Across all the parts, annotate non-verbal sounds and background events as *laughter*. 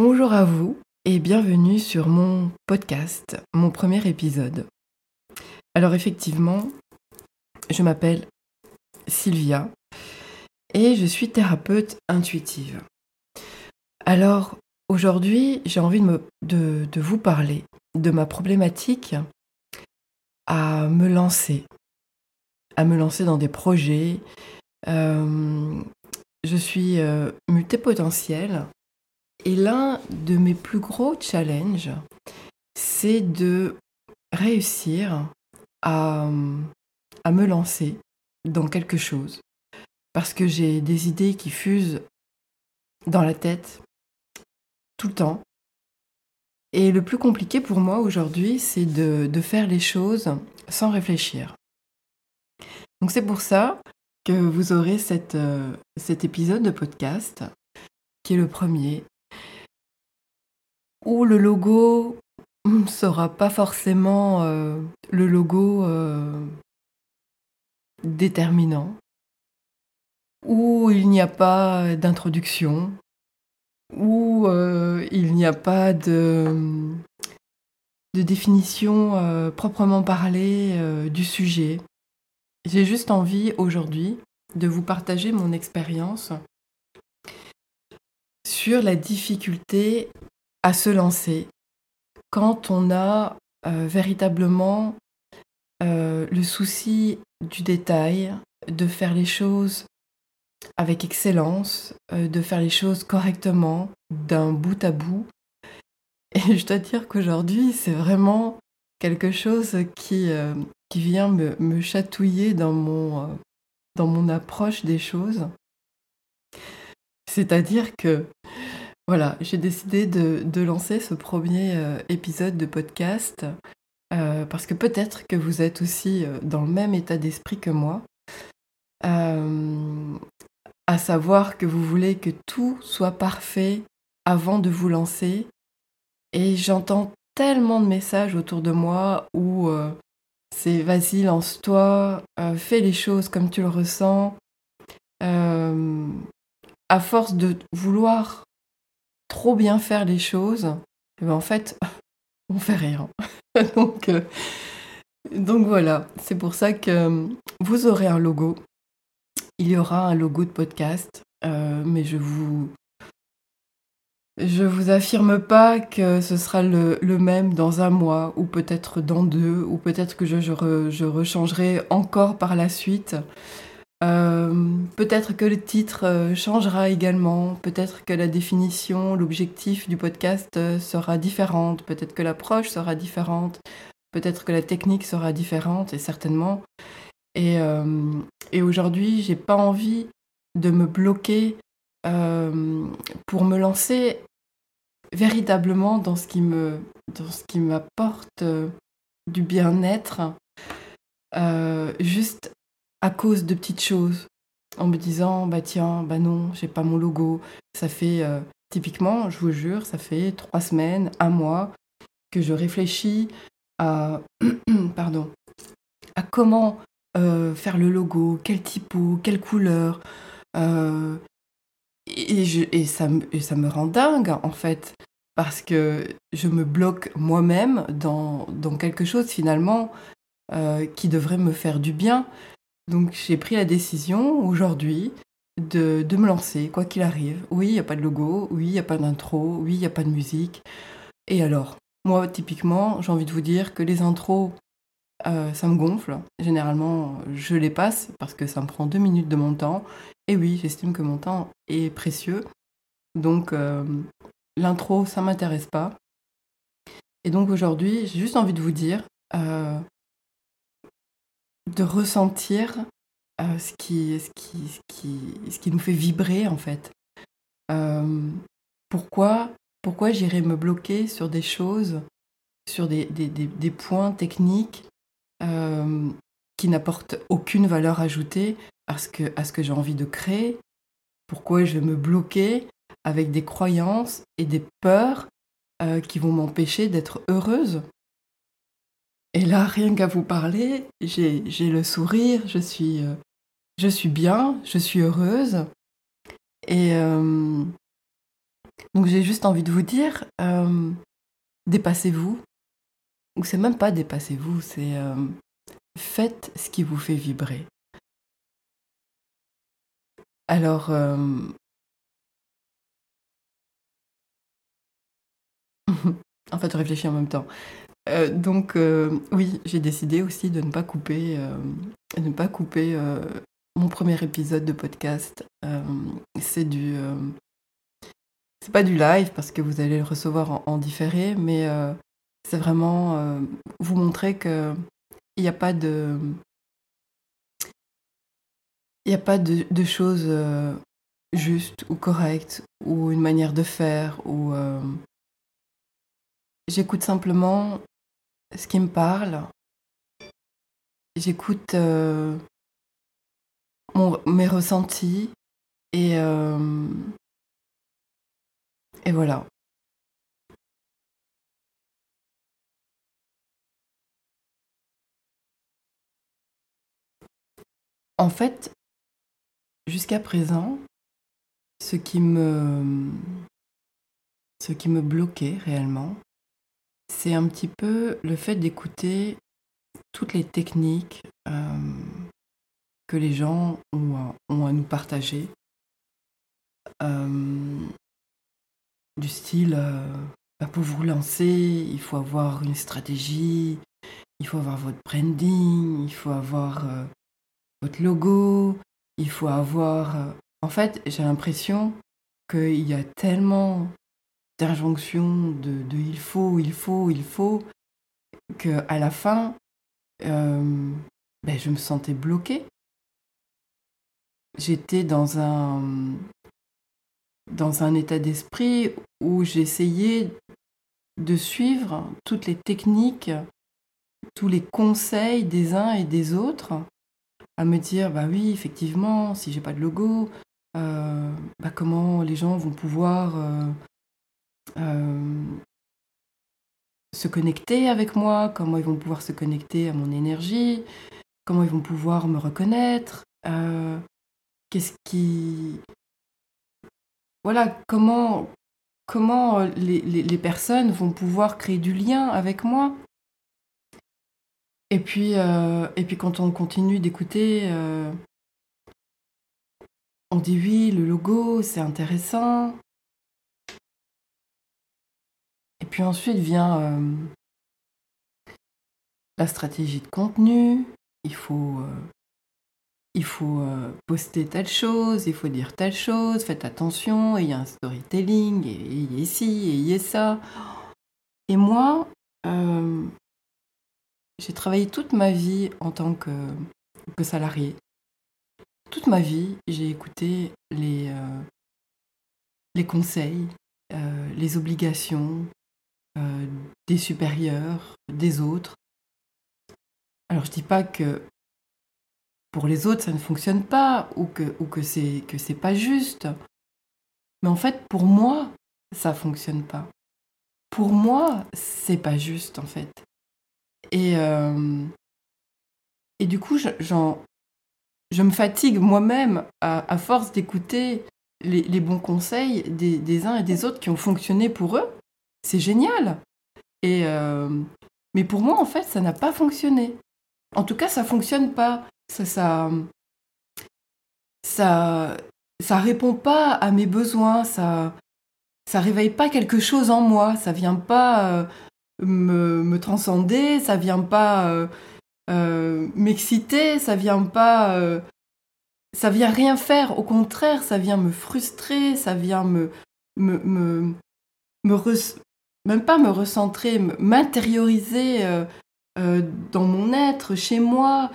Bonjour à vous et bienvenue sur mon podcast, mon premier épisode. Alors effectivement, je m'appelle Sylvia et je suis thérapeute intuitive. Alors aujourd'hui, j'ai envie de, vous parler de ma problématique à me lancer, à me lancer dans des projets. Euh, je suis euh, multipotentielle et l'un de mes plus gros challenges, c'est de réussir à, me lancer dans quelque chose. Parce que j'ai des idées qui fusent dans la tête tout le temps. Et le plus compliqué pour moi aujourd'hui, c'est de, faire les choses sans réfléchir. Donc c'est pour ça que vous aurez euh, cet épisode de podcast, qui est le premier, où le logo ne sera pas forcément euh, le logo euh, déterminant, où il n'y a pas d'introduction, où euh, il n'y a pas de définition proprement parlée du sujet. J'ai juste envie aujourd'hui de vous partager mon expérience sur la difficulté à se lancer quand on a euh, véritablement euh, le souci du détail, de faire les choses avec excellence, euh, de faire les choses correctement, d'un bout à bout. Et je dois dire qu'aujourd'hui, c'est vraiment quelque chose qui, qui vient me, me, chatouiller dans mon, dans mon approche des choses. C'est-à-dire que voilà, j'ai décidé de, lancer ce premier euh, épisode de podcast euh, parce que peut-être que vous êtes aussi euh, dans le même état d'esprit que moi, à savoir que vous voulez que tout soit parfait avant de vous lancer. Et j'entends tellement de messages autour de moi où c'est vas-y, lance-toi, fais les choses comme tu le ressens. à force de vouloir trop bien faire les choses, et ben en fait, *laughs* on fait rien. *laughs* donc, euh, donc voilà, c'est pour ça que euh, vous aurez un logo. Il y aura un logo de podcast, euh, mais je vous je vous affirme pas que ce sera le, même dans un mois, ou peut-être dans deux, ou peut-être que je rechangerai encore par la suite. Euh, peut-être que le titre euh, changera également, peut-être que la définition, l'objectif du podcast euh, sera différente, peut-être que l'approche sera différente, peut-être que la technique sera différente, et certainement. Et, et aujourd'hui, j'ai pas envie de me bloquer pour me lancer véritablement dans ce qui me dans ce qui m'apporte du bien-être. Juste à cause de petites choses, en me disant bah tiens, bah non, j'ai pas mon logo. Ça fait euh, typiquement, je vous jure, ça fait trois semaines, un mois que je réfléchis à *clears throat* pardon à comment euh, faire le logo, quel typo, quelle couleur. Euh, et, ça, me rend dingue en fait parce que je me bloque moi-même dans, quelque chose finalement qui devrait me faire du bien. Donc j'ai pris la décision aujourd'hui de, me lancer, quoi qu'il arrive. Oui, il n'y a pas de logo, oui, il n'y a pas d'intro, oui, il n'y a pas de musique. Et alors? Moi, typiquement, j'ai envie de vous dire que les intros, euh, ça me gonfle. Généralement, je les passe parce que ça me prend deux minutes de mon temps. Et oui, j'estime que mon temps est précieux. Donc euh, l'intro, ça m'intéresse pas. Et donc aujourd'hui, j'ai juste envie de vous dire, euh, de ressentir euh, ce, qui, nous fait vibrer en fait. Euh, pourquoi pourquoi j'irais me bloquer sur des choses, sur des, points techniques euh, qui n'apportent aucune valeur ajoutée à ce que, à ce que j'ai envie de créer? Pourquoi je vais me bloquer avec des croyances et des peurs qui vont m'empêcher d'être heureuse? Et là, rien qu'à vous parler, j'ai le sourire, je suis, euh, je suis bien, je suis heureuse. Et, euh, Donc j'ai juste envie de vous dire, euh, dépassez-vous. Ou c'est même pas dépassez-vous, c'est faites ce qui vous fait vibrer. Alors, *laughs* en fait, je réfléchis en même temps. Donc, oui, j'ai décidé aussi de ne pas couper, de ne pas couper mon premier épisode de podcast. c'est du c'est pas du live parce que vous allez le recevoir en, différé, mais euh, c'est vraiment euh, vous montrer que il n'y a pas de il a pas de, choses euh, justes ou correctes ou une manière de faire ou j'écoute simplement ce qui me parle j'écoute mes ressentis et et voilà. En fait, jusqu'à présent, ce qui me ce qui me bloquait réellement, c'est un petit peu le fait d'écouter toutes les techniques euh, que les gens ont, à nous partager. Euh, du style, euh, bah, pour vous lancer, il faut avoir une stratégie, il faut avoir votre branding, il faut avoir votre logo, il faut avoir... En fait, j'ai l'impression qu'il y a tellement d'injonctions de, il faut, il faut, il faut, qu'à la fin, ben, je me sentais bloquée. J'étais dans un, dans un état d'esprit où j'essayais de suivre toutes les techniques, tous les conseils des uns et des autres, à me dire bah oui effectivement si j'ai pas de logo, euh, bah comment les gens vont pouvoir euh, euh, se connecter avec moi, comment ils vont pouvoir se connecter à mon énergie, comment ils vont pouvoir me reconnaître, qu'est-ce qui voilà, comment, comment euh, les, personnes vont pouvoir créer du lien avec moi. Et puis, euh, et puis quand on continue d'écouter, euh, on dit oui, le logo, c'est intéressant. Puis ensuite vient la stratégie de contenu. Il faut il faut euh, poster telle chose, il faut dire telle chose, faites attention, il y a un storytelling, et il y a ci, et il y a ça. Et moi, euh, j'ai travaillé toute ma vie en tant que, que salarié. Toute ma vie, j'ai écouté les, euh, les conseils, les obligations des supérieurs, des autres. Alors je dis pas que pour les autres ça ne fonctionne pas ou que, ou que c'est que c'est pas juste. Mais en fait, pour moi, ça fonctionne pas. Pour moi, c'est pas juste en fait. Et, euh, et du coup, je, je me fatigue moi-même à, force d'écouter les, bons conseils des, uns et des autres qui ont fonctionné pour eux. C'est génial. Euh, mais pour moi, en fait, ça n'a pas fonctionné. En tout cas, ça fonctionne pas ça, ça, répond pas à mes besoins, ça, ça réveille pas quelque chose en moi, ça vient pas euh, me, me, transcender, ça vient pas euh, m'exciter, ça vient pas, ça vient rien faire. Au contraire, ça vient me frustrer, ça vient me, me, me, me même pas me recentrer, m'intérioriser dans mon être, chez moi.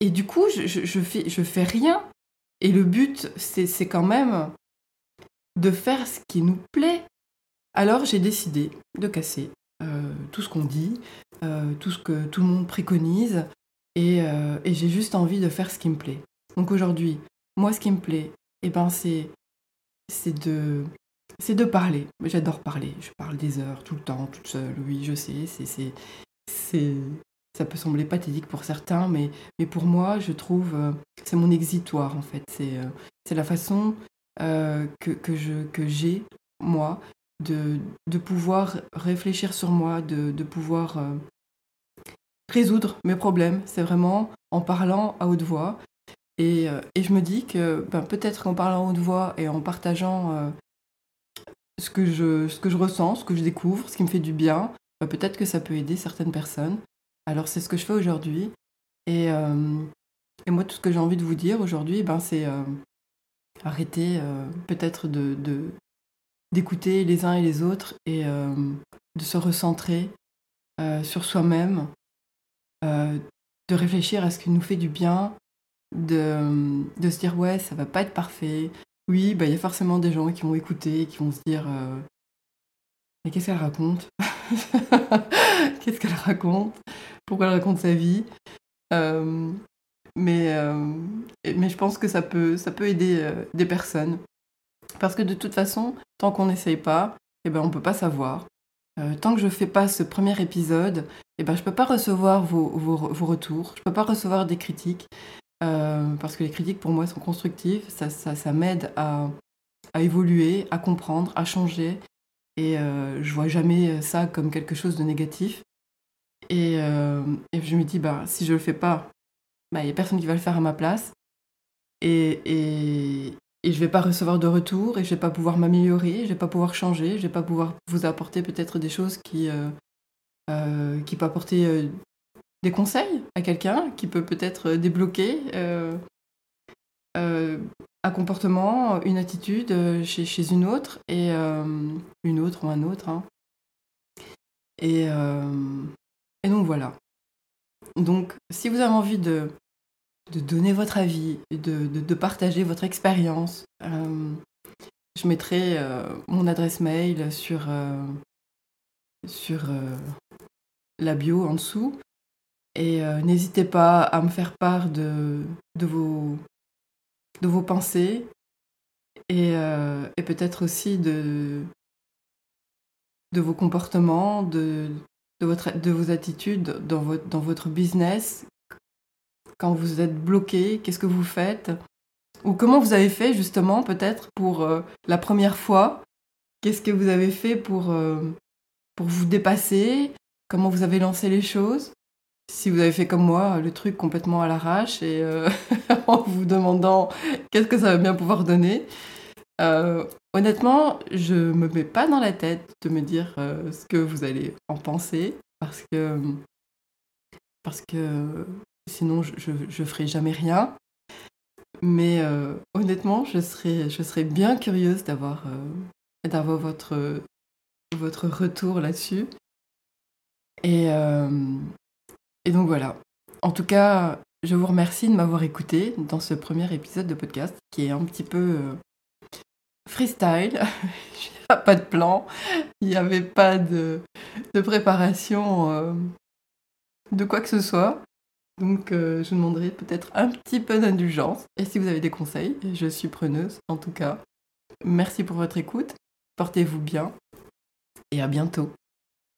Et du coup, je, fais, rien. Et le but, c'est quand même de faire ce qui nous plaît. Alors j'ai décidé de casser euh, tout ce qu'on dit, euh, tout ce que tout le monde préconise, et, euh, et j'ai juste envie de faire ce qui me plaît. Donc aujourd'hui, moi, ce qui me plaît, eh ben, c'est de c'est de parler. J'adore parler. Je parle des heures, tout le temps, toute seule. Oui, je sais. C'est ça peut sembler pathétique pour certains, mais, mais pour moi, je trouve, euh, c'est mon exitoire en fait. C'est euh, c'est la façon que, que, je, que j'ai, moi, de, de, pouvoir réfléchir sur moi, de, de pouvoir résoudre mes problèmes. C'est vraiment en parlant à haute voix. Et, et je me dis que ben, peut-être qu'en parlant à haute voix et en partageant ce, que je, ce que je ressens, ce que je découvre, ce qui me fait du bien, ben, peut-être que ça peut aider certaines personnes. Alors c'est ce que je fais aujourd'hui. Et, euh, et, moi, tout ce que j'ai envie de vous dire aujourd'hui, ben, c'est euh, arrêter euh, peut-être de, d'écouter les uns et les autres et de se recentrer sur soi-même, de réfléchir à ce qui nous fait du bien, de, de se dire ouais, ça va pas être parfait. Oui, bah, il y a forcément des gens qui vont écouter, qui vont se dire mais qu'est-ce qu'elle raconte *laughs* Qu'est-ce qu'elle raconte? Pourquoi elle raconte sa vie? Euh, mais, euh, mais je pense que ça peut, ça peut aider euh, des personnes. Parce que de toute façon, tant qu'on n'essaye pas, eh ben, on ne peut pas savoir. tant que je ne fais pas ce premier épisode, eh ben, je ne peux pas recevoir vos, vos retours, je ne peux pas recevoir des critiques. Parce que les critiques, pour moi, sont constructives. Ça, ça, ça m'aide à, à évoluer, à comprendre, à changer. Et je vois jamais ça comme quelque chose de négatif. Et, euh, je me dis, bah, si je le fais pas, il bah, n'y a personne qui va le faire à ma place. Et, et, et je vais pas recevoir de retour, et je vais pas pouvoir m'améliorer, je vais pas pouvoir changer, je vais pas pouvoir vous apporter peut-être des choses qui, euh, euh, qui peuvent apporter des conseils à quelqu'un, qui peut peut-être débloquer un comportement, une attitude chez, une autre, et une autre ou un autre. Hein. Et, donc voilà. Donc si vous avez envie de, donner votre avis, de, partager votre expérience, euh, je mettrai euh, mon adresse mail sur, euh, sur la bio en dessous. Et n'hésitez pas à me faire part de, vos, pensées et, et peut-être aussi de, vos comportements, de, vos attitudes dans votre, business. Quand vous êtes bloqué Qu'est-ce que vous faites? Ou comment vous avez fait justement peut-être pour euh, la première fois Qu'est-ce que vous avez fait euh, pour vous dépasser? Comment vous avez lancé les choses? Si vous avez fait comme moi le truc complètement à l'arrache et euh, *laughs* en vous demandant qu'est-ce que ça va bien pouvoir donner, Honnêtement, je me mets pas dans la tête de me dire euh, ce que vous allez en penser parce que parce que sinon je, je, ferai jamais rien. Mais euh, honnêtement, je serais je serais bien curieuse d'avoir euh, votre votre retour là-dessus. Et et donc voilà. En tout cas, je vous remercie de m'avoir écouté dans ce premier épisode de podcast qui est un petit peu freestyle. *laughs* N'y a pas de plan, il n'y avait pas de, préparation euh, de quoi que ce soit. Donc euh, je demanderai peut-être un petit peu d'indulgence. Et si vous avez des conseils, je suis preneuse en tout cas. Merci pour votre écoute, portez-vous bien et à bientôt.